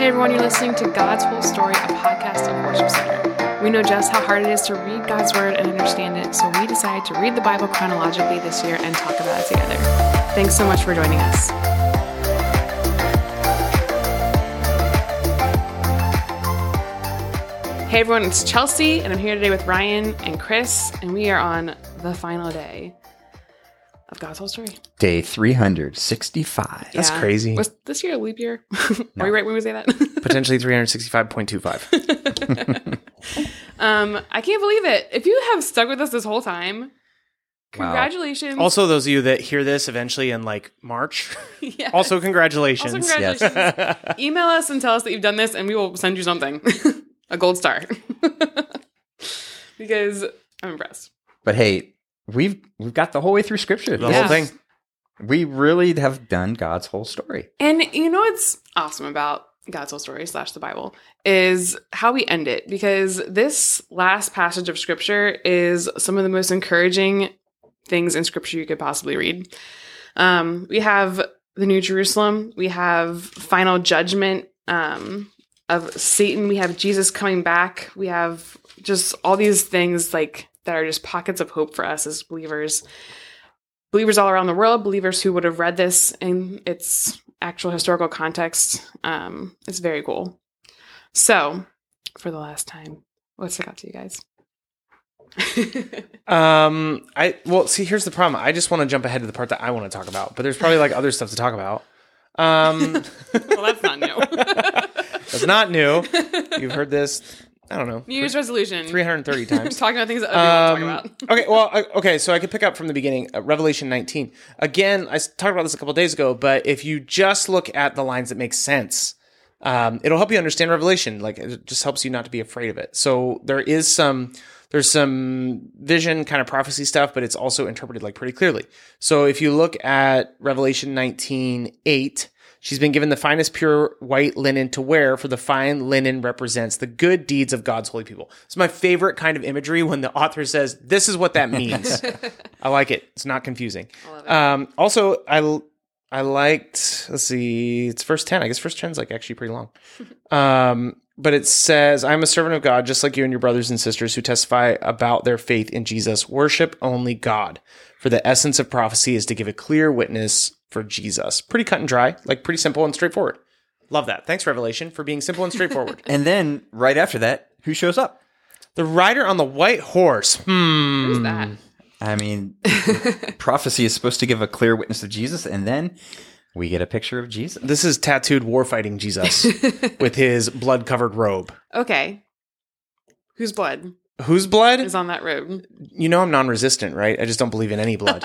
Hey everyone, you're listening to God's Whole Story, a podcast of Worship Center. We know just how hard it is to read God's Word and understand it, so we decided to read the Bible chronologically this year and talk about it together. Thanks so much for joining us. Hey everyone, it's Chelsea, and I'm here today with Ryan and Chris, and we are on the final day of God's Whole Story. Day 365. That's Yeah. crazy. Was this year a leap year? Are we right when we say that? Potentially 365.25. Um, I can't believe it. If you have stuck with us this whole time, Wow. congratulations. also, those of you that hear this eventually in like March, Yes. also congratulations. Also congratulations. Email us and tell us that you've done this, and we will send you something a gold star. because I'm impressed. But hey, we've we've got the whole way through scripture. the Yeah. whole thing. We really have done God's whole story. And you know what's awesome about God's whole story slash the Bible is how we end it because this last passage of scripture is some of the most encouraging things in scripture you could possibly read. Um, we have the New Jerusalem, we have final judgment um, of Satan, we have Jesus coming back, we have just all these things like that are just pockets of hope for us as believers believers all around the world, believers who would have read this in its actual historical context. Um, it's very cool. So, for the last time, what stuck out to you guys? Um, I well, see, here's the problem. I just want to jump ahead to the part that I want to talk about, but there's probably like other stuff to talk about. Um, well, that's not new. that's not new. You've heard this. I don't know, New Year's resolution. 330 times. Talking about things that other people Um, to talk about. okay, well, I- okay, so I could pick up from the beginning. Uh, Revelation 19. Again, I talked about this a couple days ago, but if you just look at the lines that make sense, um, it'll help you understand Revelation. Like it just helps you not to be afraid of it. So there is some there's some vision kind of prophecy stuff, but it's also interpreted like pretty clearly. So if you look at Revelation 19, 8, she's been given the finest pure white linen to wear, for the fine linen represents the good deeds of God's holy people. It's my favorite kind of imagery when the author says, This is what that means. I like it. It's not confusing. it. Um, also, I I liked. Let's see. It's verse ten. I guess verse ten is like actually pretty long. Um, but it says, "I'm a servant of God, just like you and your brothers and sisters who testify about their faith in Jesus. Worship only God, for the essence of prophecy is to give a clear witness for Jesus. Pretty cut and dry, like pretty simple and straightforward. Love that. Thanks, Revelation, for being simple and straightforward. And then right after that, who shows up? the rider on the white horse. Hmm. Who's that? I mean, prophecy is supposed to give a clear witness of Jesus, and then we get a picture of Jesus. This is tattooed warfighting Jesus with his blood covered robe. Okay. Whose blood Whose blood? is on that robe? You know I'm non-resistant, right? I just don't believe in any blood.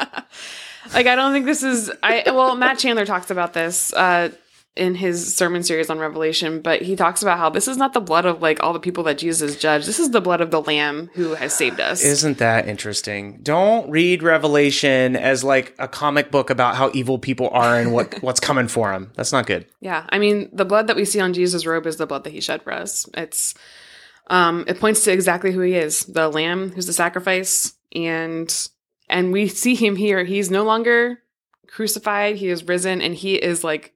Like, I don't think this is. I well, Matt Chandler talks about this uh, in his sermon series on Revelation, but he talks about how this is not the blood of like all the people that Jesus judged. This is the blood of the Lamb who has saved us. Isn't that interesting? Don't read Revelation as like a comic book about how evil people are and what what's coming for them. That's not good. Yeah, I mean, the blood that we see on Jesus' robe is the blood that he shed for us. It's um it points to exactly who he is, the lamb who's the sacrifice and and we see him here. He's no longer crucified, he is risen and he is like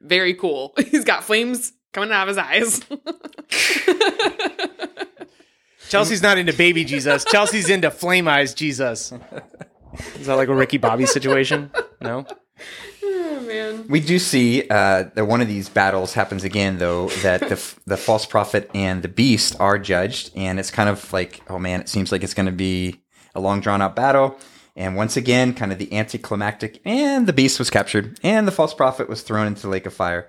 very cool. He's got flames coming out of his eyes. Chelsea's not into baby Jesus. Chelsea's into flame eyes Jesus. Is that like a Ricky Bobby situation? No. oh man. We do see uh, that one of these battles happens again, though, that the, f- the false prophet and the beast are judged. And it's kind of like, oh man, it seems like it's going to be a long drawn out battle. And once again, kind of the anticlimactic, and the beast was captured, and the false prophet was thrown into the lake of fire.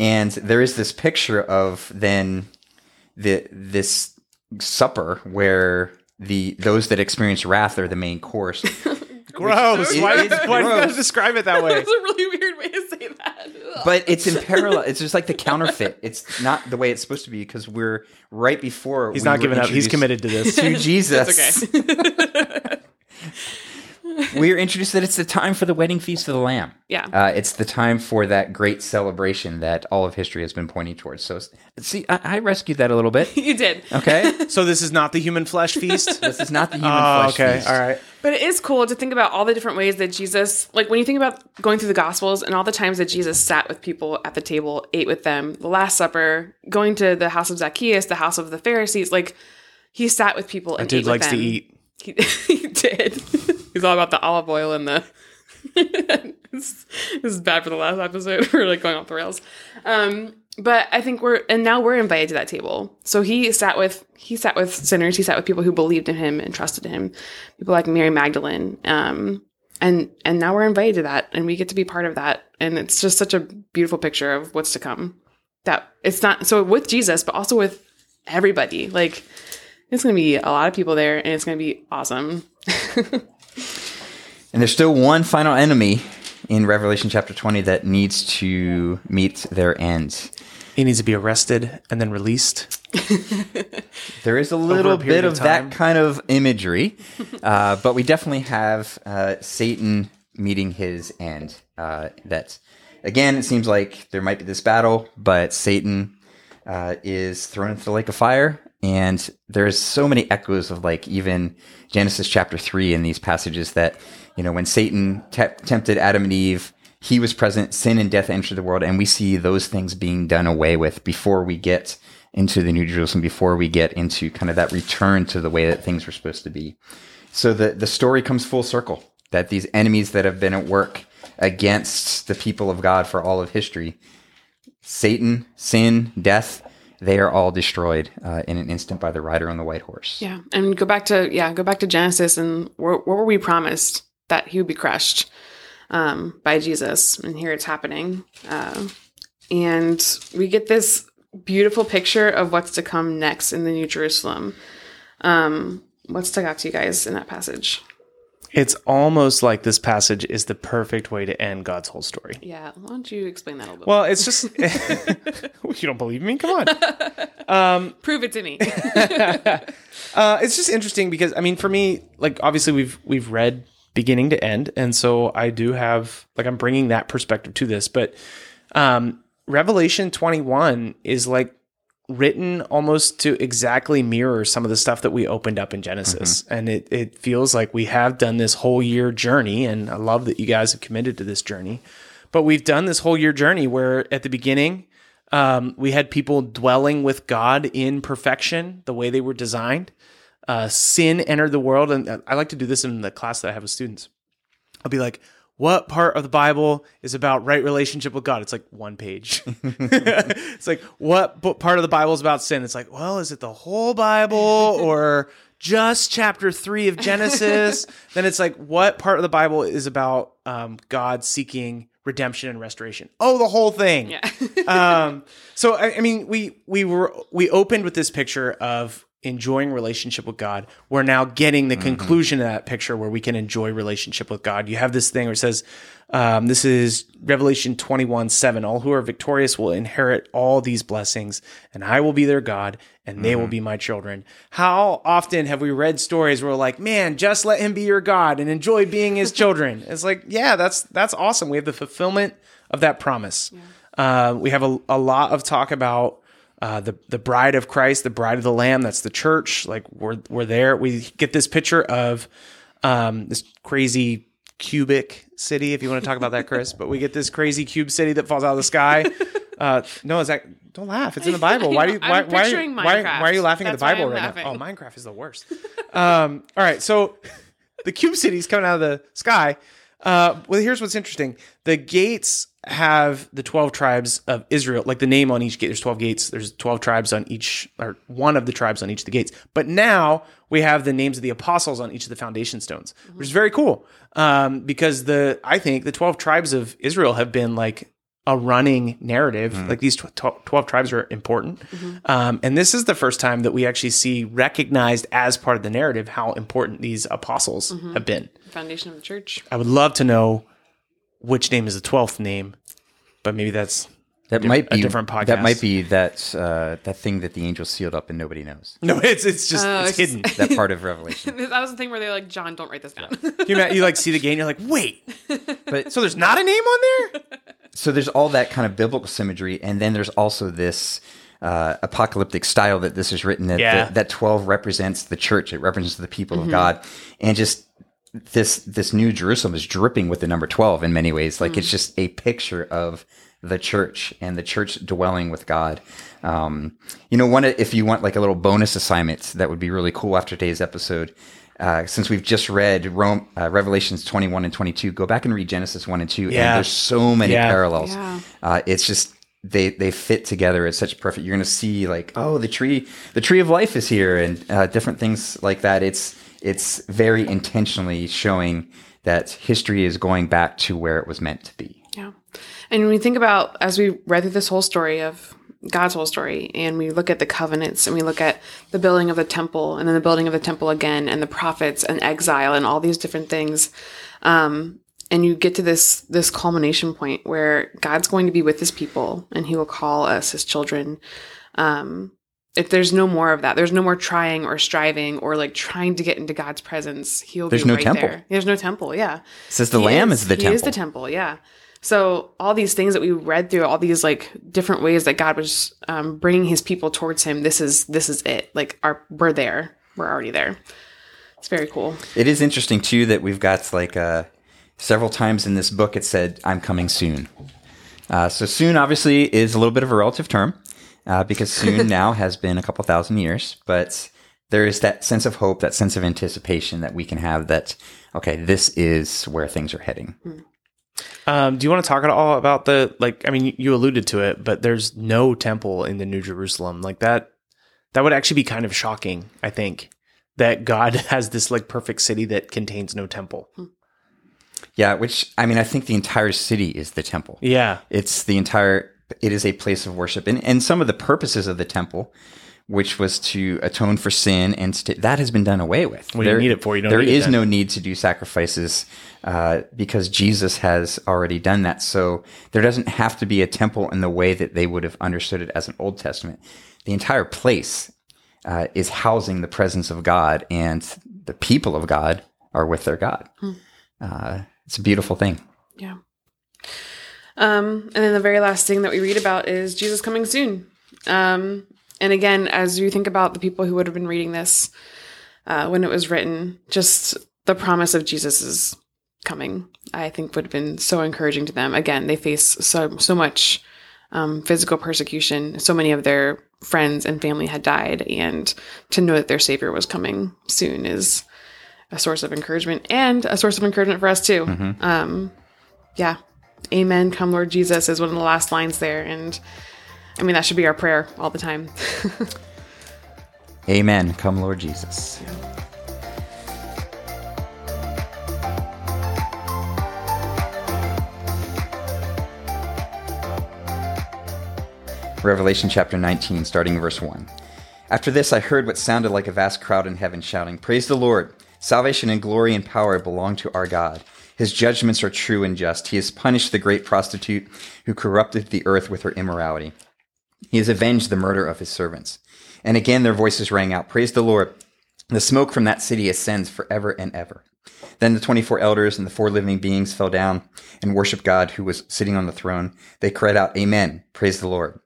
And there is this picture of then the this supper where the those that experience wrath are the main course. Gross. It why is why do you gross. describe it that way? That's a really weird way to say that. Ugh. but it's in parallel. It's just like the counterfeit. It's not the way it's supposed to be because we're right before. He's we not giving up. He's committed to this. to Jesus. That's okay. we are introduced that it's the time for the wedding feast of the Lamb. Yeah. Uh, it's the time for that great celebration that all of history has been pointing towards. So, see, I, I rescued that a little bit. you did. Okay. So this is not the human flesh feast. this is not the human oh, flesh okay. feast. All right. But it is cool to think about all the different ways that Jesus, like when you think about going through the Gospels and all the times that Jesus sat with people at the table, ate with them, the Last Supper, going to the house of Zacchaeus, the house of the Pharisees, like he sat with people and Dude ate likes with to them. eat. He, he did. He's all about the olive oil and the. this, is bad for the last episode. We're like going off the rails. Um, but I think we're and now we're invited to that table. So he sat with he sat with sinners. He sat with people who believed in him and trusted him. People like Mary Magdalene. Um, and and now we're invited to that, and we get to be part of that. And it's just such a beautiful picture of what's to come. That it's not so with Jesus, but also with everybody. Like it's going to be a lot of people there, and it's going to be awesome. And there's still one final enemy in Revelation chapter 20 that needs to meet their end. He needs to be arrested and then released. There is a little period bit of of that kind of imagery, uh, but we definitely have uh, Satan meeting his end. Uh, that again, it seems like there might be this battle, but Satan uh, is thrown into the lake of fire, and there's so many echoes of like even Genesis chapter three in these passages that you know when Satan te- tempted Adam and Eve. He was present, sin and death entered the world, and we see those things being done away with before we get into the New Jerusalem before we get into kind of that return to the way that things were supposed to be. So the, the story comes full circle that these enemies that have been at work against the people of God for all of history, Satan, sin, death, they are all destroyed uh, in an instant by the rider on the white horse. Yeah, and go back to yeah, go back to Genesis, and where were we promised that he would be crushed um, by Jesus, and here it's happening, uh, and we get this beautiful picture of what's to come next in the New Jerusalem. Um, what stuck out to you guys in that passage? It's almost like this passage is the perfect way to end God's whole story. Yeah, why don't you explain that a little? Well, it's just you don't believe me. Come on. bit? Prove it to me. Uh, it's just interesting because I mean, for me, like obviously we've we've read beginning to end, and so I do have like I'm bringing that perspective to this. But um, Revelation 21 is like written almost to exactly mirror some of the stuff that we opened up in Genesis, and it it feels like we have done this whole year journey, and I love that you guys have committed to this journey. But we've done this whole year journey where at the beginning um, we had people dwelling with God in perfection, the way they were designed. Uh, sin entered the world, and I like to do this in the class that I have with students. I'll be like, "What part of the Bible is about right relationship with God?" It's like one page. it's like, "What part of the Bible is about sin?" It's like, "Well, is it the whole Bible or just chapter three of Genesis?" then it's like, "What part of the Bible is about um, God seeking redemption and restoration?" Oh, the whole thing yeah. um, so I, I mean, we we were we opened with this picture of enjoying relationship with God. We're now getting the conclusion of that picture where we can enjoy relationship with God. You have this thing where it says, um, "This is Revelation twenty one seven. All who are victorious will inherit all these blessings, and I will be their God, and they will be my children." How often have we read stories where we're like, "Man, just let him be your God and enjoy being his children"? It's like, yeah, that's that's awesome. We have the fulfillment of that promise. Uh, we have a, a lot of talk about uh, the the bride of Christ, the bride of the Lamb. That's the church. Like we're we're there. We get this picture of um, this crazy cubic city, if you want to talk about that, Chris. but we get this crazy cube city that falls out of the sky. Uh, no, is that? Don't laugh. It's in the Bible. Why do you? I'm Why, why, why, why are you laughing at the Bible right laughing. now? Oh, Minecraft is the worst. um, all right, so the cube city's coming out of the sky. Uh, well, here's what's interesting: the gates have the twelve tribes of Israel, like the name on each gate. There's twelve gates. There's twelve tribes on each, or one of the tribes on each of the gates. But now we have the names of the apostles on each of the foundation stones, which is very cool. Um, because the I think the twelve tribes of Israel have been like a running narrative. Like these tw- tw- 12 tribes are important. Um, and this is the first time that we actually see recognized as part of the narrative how important these apostles have been. Foundation of the church. I would love to know which name is the 12th name, but maybe that's That diff- might a be different podcast. That might be that uh, that thing that the angel sealed up and nobody knows. no. It's it's just Oh, it's it's- hidden. That part of Revelation. that was the thing where they're like, John, don't write this down. you, you like see the game, you're like, wait, But so there's not a name on there? So there's all that kind of biblical symmetry, and then there's also this uh, apocalyptic style that this is written. That Yeah. that, that twelve represents the church. It represents the people of God, and just this this new Jerusalem is dripping with the number twelve in many ways. Like it's just a picture of the church and the church dwelling with God. Um, you know, one if you want like a little bonus assignment that would be really cool after today's episode. Uh, since we've just read Rome, uh, Revelations 21 and 22, go back and read Genesis 1 and 2. And there's so many Yeah. parallels. Yeah. Uh, it's just they they fit together. It's such perfect. You're going to see like oh the tree the tree of life is here and uh, different things like that. It's it's very intentionally showing that history is going back to where it was meant to be. Yeah. And when we think about, as we read through this whole story of God's whole story, and we look at the covenants and we look at the building of the temple and then the building of the temple again and the prophets and exile and all these different things. Um, and you get to this this culmination point where God's going to be with his people and he will call us his children. Um, if there's no more of that, there's no more trying or striving or like trying to get into God's presence. He'll There's be no right temple. there. There's no temple. Yeah. It says the He lamb is, the he temple. is the temple, yeah. So all these things that we read through, all these like different ways that God was um, bringing His people towards Him. This is this is it. Like our we're there. We're already there. It's very cool. It is interesting too that we've got like uh, several times in this book it said "I'm coming soon." Uh, so soon obviously is a little bit of a relative term uh, because soon now has been a couple thousand years, but there is that sense of hope, that sense of anticipation that we can have that okay, this is where things are heading. Um, do you want to talk at all about the like? I mean, you alluded to it, but there's no temple in the New Jerusalem like that. That would actually be kind of shocking. I think that God has this like perfect city that contains no temple. Yeah, which I mean, I think the entire city is the temple. Yeah, It's the entire. It is a place of worship, and and some of the purposes of the temple, which was to atone for sin, and to, that has been done away with. What do you need it for? You don't there need it is then. no need to do sacrifices uh, because Jesus has already done that. So there doesn't have to be a temple in the way that they would have understood it as an Old Testament. The entire place uh, is housing the presence of God, and the people of God are with their God. Hmm. Uh, it's a beautiful thing. Yeah. Um, and then the very last thing that we read about is Jesus coming soon. Um, and again, as you think about the people who would have been reading this uh, when it was written, just the promise of Jesus's coming, I think would have been so encouraging to them. Again, they face so so much um, physical persecution. So many of their friends and family had died, and to know that their Savior was coming soon is a source of encouragement and a source of encouragement for us too. Um, yeah. Amen. Come, Lord Jesus, is one of the last lines there. And I mean, that should be our prayer all the time. Amen. Come, Lord Jesus. Revelation chapter 19, starting verse 1. After this, I heard what sounded like a vast crowd in heaven shouting, Praise the Lord! Salvation and glory and power belong to our God. His judgments are true and just. He has punished the great prostitute who corrupted the earth with her immorality. He has avenged the murder of his servants. And again their voices rang out, Praise the Lord! The smoke from that city ascends forever and ever. Then the 24 elders and the four living beings fell down and worshiped God who was sitting on the throne. They cried out, Amen. Praise the Lord.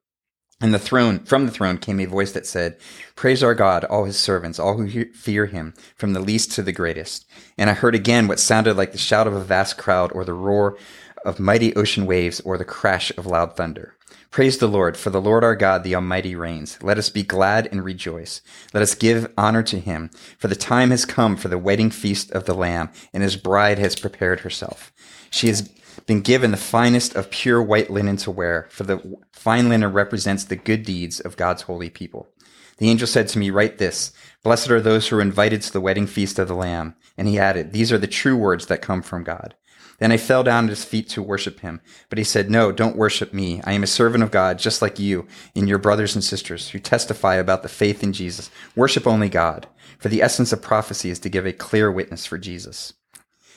And the throne, from the throne came a voice that said, Praise our God, all his servants, all who fear him, from the least to the greatest. And I heard again what sounded like the shout of a vast crowd, or the roar of mighty ocean waves, or the crash of loud thunder. Praise the Lord, for the Lord our God, the Almighty reigns. Let us be glad and rejoice. Let us give honor to him, for the time has come for the wedding feast of the Lamb, and his bride has prepared herself. She has been given the finest of pure white linen to wear, for the fine linen represents the good deeds of God's holy people. The angel said to me, Write this Blessed are those who are invited to the wedding feast of the Lamb. And he added, These are the true words that come from God. Then I fell down at his feet to worship him. But he said, No, don't worship me. I am a servant of God, just like you and your brothers and sisters who testify about the faith in Jesus. Worship only God. For the essence of prophecy is to give a clear witness for Jesus.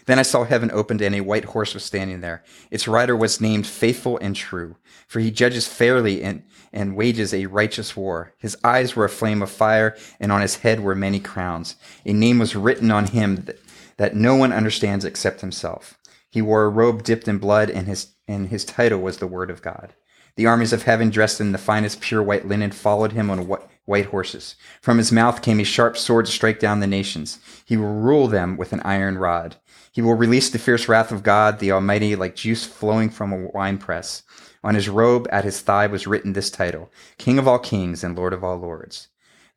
Then I saw heaven opened, and a white horse was standing there. Its rider was named Faithful and True, for he judges fairly and, and wages a righteous war. His eyes were a flame of fire, and on his head were many crowns. A name was written on him that, that no one understands except himself. He wore a robe dipped in blood, and his, and his title was the Word of God. The armies of heaven, dressed in the finest pure white linen, followed him on white horses. From his mouth came a sharp sword to strike down the nations. He will rule them with an iron rod. He will release the fierce wrath of God, the Almighty, like juice flowing from a winepress. On his robe at his thigh was written this title, King of all kings and Lord of all lords.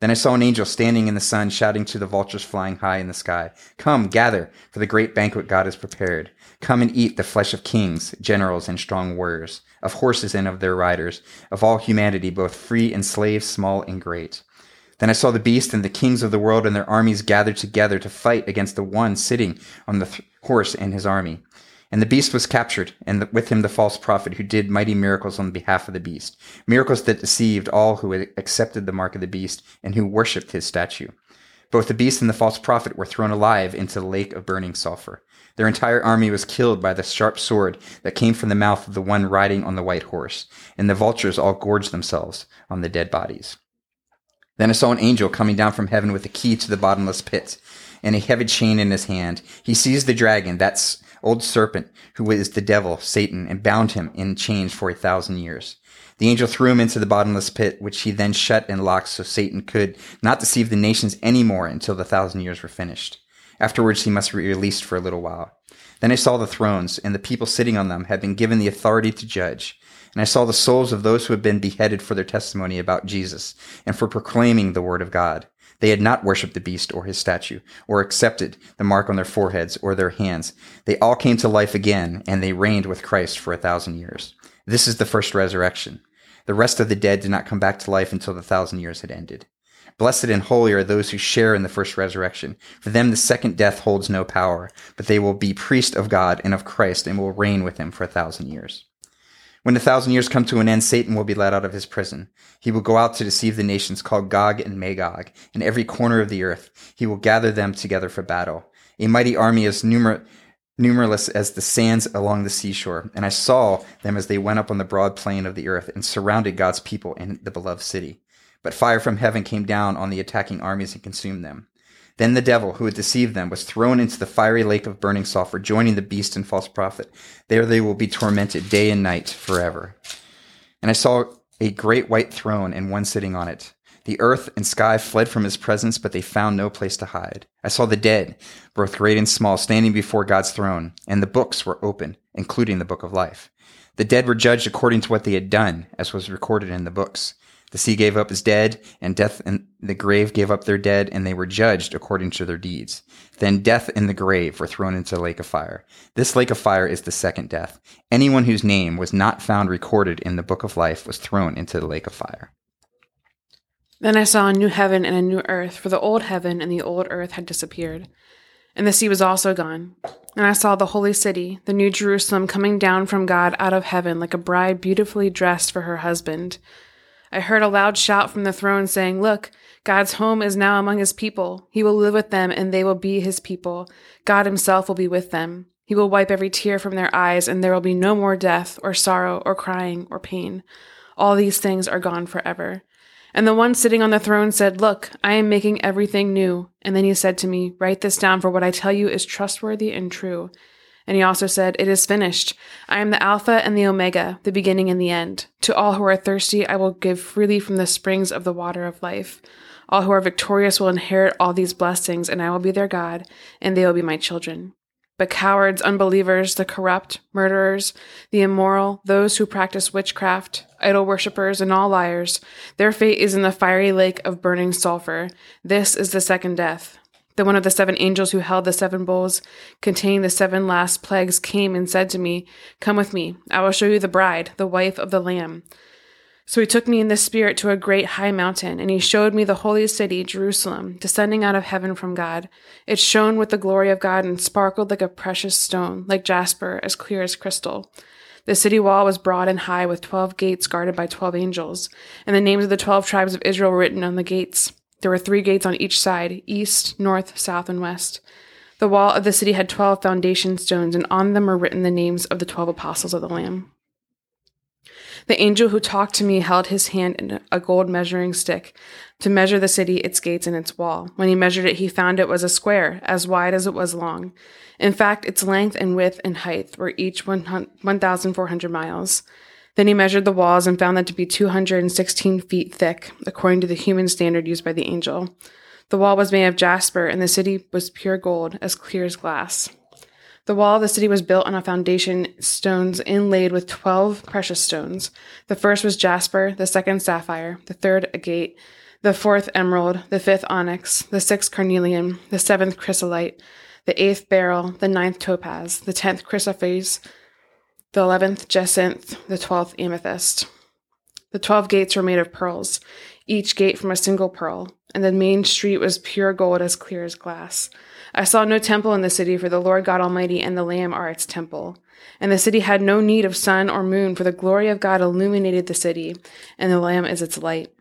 Then I saw an angel standing in the sun, shouting to the vultures flying high in the sky, Come, gather, for the great banquet God has prepared. Come and eat the flesh of kings, generals, and strong warriors, of horses and of their riders, of all humanity, both free and slave, small and great. Then I saw the beast and the kings of the world and their armies gathered together to fight against the one sitting on the th- horse and his army. And the beast was captured, and with him the false prophet who did mighty miracles on behalf of the beast, miracles that deceived all who had accepted the mark of the beast and who worshipped his statue. Both the beast and the false prophet were thrown alive into the lake of burning sulfur. Their entire army was killed by the sharp sword that came from the mouth of the one riding on the white horse, and the vultures all gorged themselves on the dead bodies. Then I saw an angel coming down from heaven with a key to the bottomless pit and a heavy chain in his hand. He seized the dragon, that's old serpent, who is the devil, Satan, and bound him in chains for a thousand years. The angel threw him into the bottomless pit, which he then shut and locked so Satan could not deceive the nations any more until the thousand years were finished. Afterwards, he must be released for a little while. Then I saw the thrones, and the people sitting on them had been given the authority to judge. And I saw the souls of those who had been beheaded for their testimony about Jesus and for proclaiming the word of God. They had not worshipped the beast or his statue, or accepted the mark on their foreheads or their hands. They all came to life again, and they reigned with Christ for a thousand years. This is the first resurrection. The rest of the dead did not come back to life until the thousand years had ended. Blessed and holy are those who share in the first resurrection. For them the second death holds no power, but they will be priests of God and of Christ and will reign with him for a thousand years. When the thousand years come to an end, Satan will be let out of his prison. He will go out to deceive the nations called Gog and Magog in every corner of the earth. He will gather them together for battle. A mighty army as numer- numerous as the sands along the seashore. And I saw them as they went up on the broad plain of the earth and surrounded God's people in the beloved city. But fire from heaven came down on the attacking armies and consumed them. Then the devil, who had deceived them, was thrown into the fiery lake of burning sulfur, joining the beast and false prophet. There they will be tormented day and night forever. And I saw a great white throne and one sitting on it. The earth and sky fled from his presence, but they found no place to hide. I saw the dead, both great and small, standing before God's throne, and the books were open, including the book of life. The dead were judged according to what they had done, as was recorded in the books. The sea gave up his dead, and death and the grave gave up their dead, and they were judged according to their deeds. Then death and the grave were thrown into the lake of fire. This lake of fire is the second death. Anyone whose name was not found recorded in the book of life was thrown into the lake of fire. Then I saw a new heaven and a new earth, for the old heaven and the old earth had disappeared. And the sea was also gone. And I saw the holy city, the new Jerusalem, coming down from God out of heaven like a bride beautifully dressed for her husband. I heard a loud shout from the throne saying, Look, God's home is now among his people. He will live with them and they will be his people. God himself will be with them. He will wipe every tear from their eyes and there will be no more death or sorrow or crying or pain. All these things are gone forever. And the one sitting on the throne said, Look, I am making everything new. And then he said to me, Write this down, for what I tell you is trustworthy and true. And he also said, It is finished. I am the Alpha and the Omega, the beginning and the end. To all who are thirsty, I will give freely from the springs of the water of life. All who are victorious will inherit all these blessings, and I will be their God, and they will be my children. But cowards, unbelievers, the corrupt, murderers, the immoral, those who practice witchcraft, idol worshippers, and all liars, their fate is in the fiery lake of burning sulfur. This is the second death. Then one of the seven angels who held the seven bowls containing the seven last plagues came and said to me, Come with me, I will show you the bride, the wife of the Lamb. So he took me in the spirit to a great high mountain, and he showed me the holy city, Jerusalem, descending out of heaven from God. It shone with the glory of God and sparkled like a precious stone, like jasper, as clear as crystal. The city wall was broad and high, with twelve gates guarded by twelve angels, and the names of the twelve tribes of Israel written on the gates. There were three gates on each side east, north, south, and west. The wall of the city had 12 foundation stones, and on them were written the names of the 12 apostles of the Lamb. The angel who talked to me held his hand in a gold measuring stick to measure the city, its gates, and its wall. When he measured it, he found it was a square, as wide as it was long. In fact, its length and width and height were each 1,400 miles. Then he measured the walls and found them to be 216 feet thick, according to the human standard used by the angel. The wall was made of jasper, and the city was pure gold, as clear as glass. The wall of the city was built on a foundation stones inlaid with 12 precious stones. The first was jasper, the second sapphire, the third agate, the fourth emerald, the fifth onyx, the sixth carnelian, the seventh chrysolite, the eighth beryl, the ninth topaz, the tenth chrysoprase, the eleventh jacinth, the twelfth amethyst. The twelve gates were made of pearls, each gate from a single pearl, and the main street was pure gold as clear as glass. I saw no temple in the city, for the Lord God Almighty and the Lamb are its temple. And the city had no need of sun or moon, for the glory of God illuminated the city, and the Lamb is its light.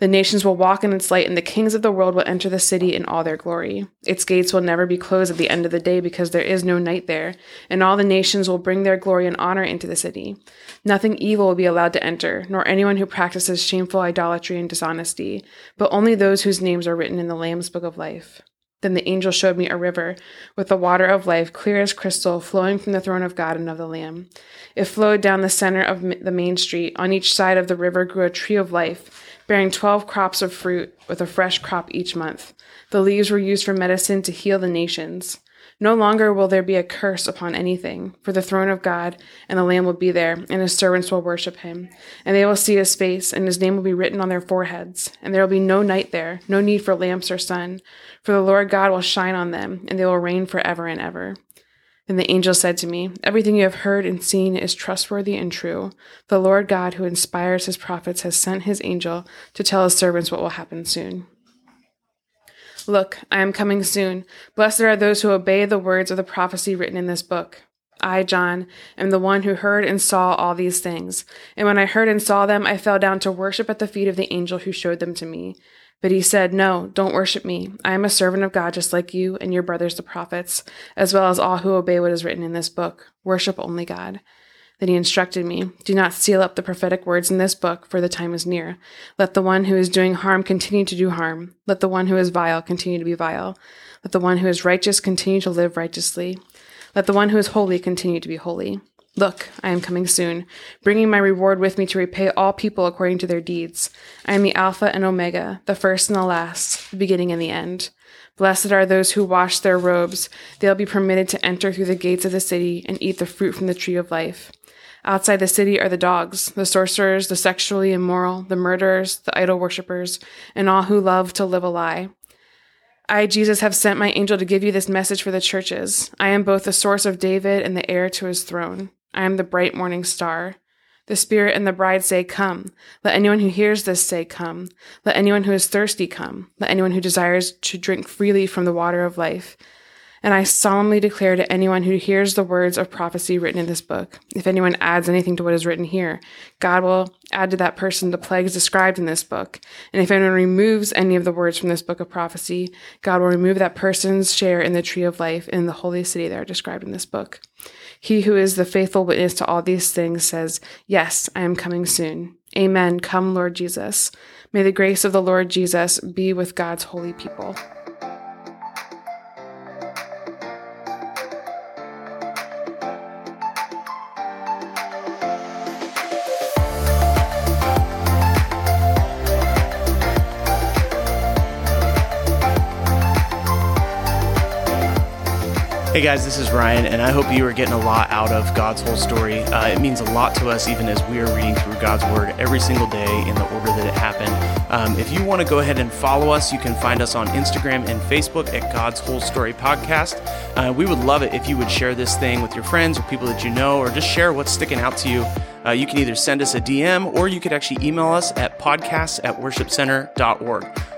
The nations will walk in its light, and the kings of the world will enter the city in all their glory. Its gates will never be closed at the end of the day, because there is no night there, and all the nations will bring their glory and honor into the city. Nothing evil will be allowed to enter, nor anyone who practices shameful idolatry and dishonesty, but only those whose names are written in the Lamb's book of life. Then the angel showed me a river with the water of life, clear as crystal, flowing from the throne of God and of the Lamb. It flowed down the center of the main street. On each side of the river grew a tree of life, bearing twelve crops of fruit, with a fresh crop each month. The leaves were used for medicine to heal the nations. No longer will there be a curse upon anything, for the throne of God and the Lamb will be there, and his servants will worship him. And they will see his face, and his name will be written on their foreheads. And there will be no night there, no need for lamps or sun, for the Lord God will shine on them, and they will reign forever and ever. Then the angel said to me, Everything you have heard and seen is trustworthy and true. The Lord God, who inspires his prophets, has sent his angel to tell his servants what will happen soon. Look, I am coming soon. Blessed are those who obey the words of the prophecy written in this book. I, John, am the one who heard and saw all these things. And when I heard and saw them, I fell down to worship at the feet of the angel who showed them to me. But he said, No, don't worship me. I am a servant of God just like you and your brothers the prophets, as well as all who obey what is written in this book. Worship only God. Then he instructed me, Do not seal up the prophetic words in this book, for the time is near. Let the one who is doing harm continue to do harm. Let the one who is vile continue to be vile. Let the one who is righteous continue to live righteously. Let the one who is holy continue to be holy. Look, I am coming soon, bringing my reward with me to repay all people according to their deeds. I am the Alpha and Omega, the first and the last, the beginning and the end. Blessed are those who wash their robes. They'll be permitted to enter through the gates of the city and eat the fruit from the tree of life. Outside the city are the dogs, the sorcerers, the sexually immoral, the murderers, the idol worshippers, and all who love to live a lie. I, Jesus, have sent my angel to give you this message for the churches. I am both the source of David and the heir to his throne. I am the bright morning star. The Spirit and the bride say, Come. Let anyone who hears this say, Come. Let anyone who is thirsty come. Let anyone who desires to drink freely from the water of life. And I solemnly declare to anyone who hears the words of prophecy written in this book, if anyone adds anything to what is written here, God will add to that person the plagues described in this book. And if anyone removes any of the words from this book of prophecy, God will remove that person's share in the tree of life in the holy city that are described in this book. He who is the faithful witness to all these things says, Yes, I am coming soon. Amen. Come, Lord Jesus. May the grace of the Lord Jesus be with God's holy people. Hey guys, this is Ryan, and I hope you are getting a lot out of God's whole story. Uh, it means a lot to us, even as we are reading through God's Word every single day in the order that it happened. Um, if you want to go ahead and follow us, you can find us on Instagram and Facebook at God's Whole Story Podcast. Uh, we would love it if you would share this thing with your friends or people that you know, or just share what's sticking out to you. Uh, you can either send us a DM or you could actually email us at podcasts at worshipcenter.org.